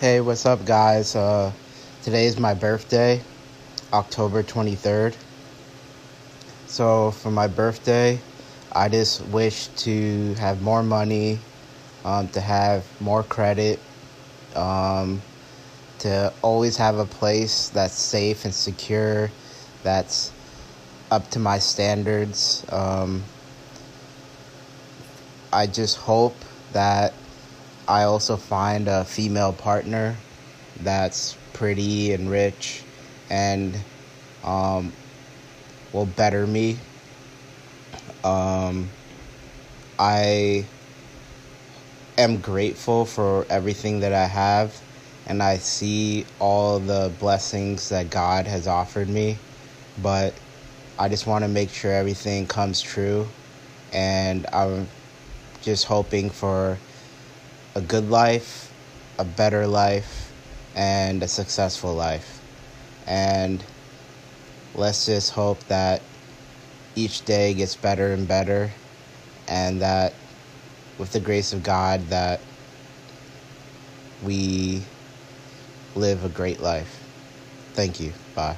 Hey, what's up, guys? Uh, today is my birthday, October 23rd. So, for my birthday, I just wish to have more money, um, to have more credit, um, to always have a place that's safe and secure, that's up to my standards. Um, I just hope that I also find a female partner that's pretty and rich and um, will better me. Um, I am grateful for everything that I have, and I see all the blessings that God has offered me, but I just want to make sure everything comes true, and I'm just hoping for a good life, a better life, and a successful life. And let's just hope that each day gets better and better and that with the grace of God that we live a great life. Thank you. Bye.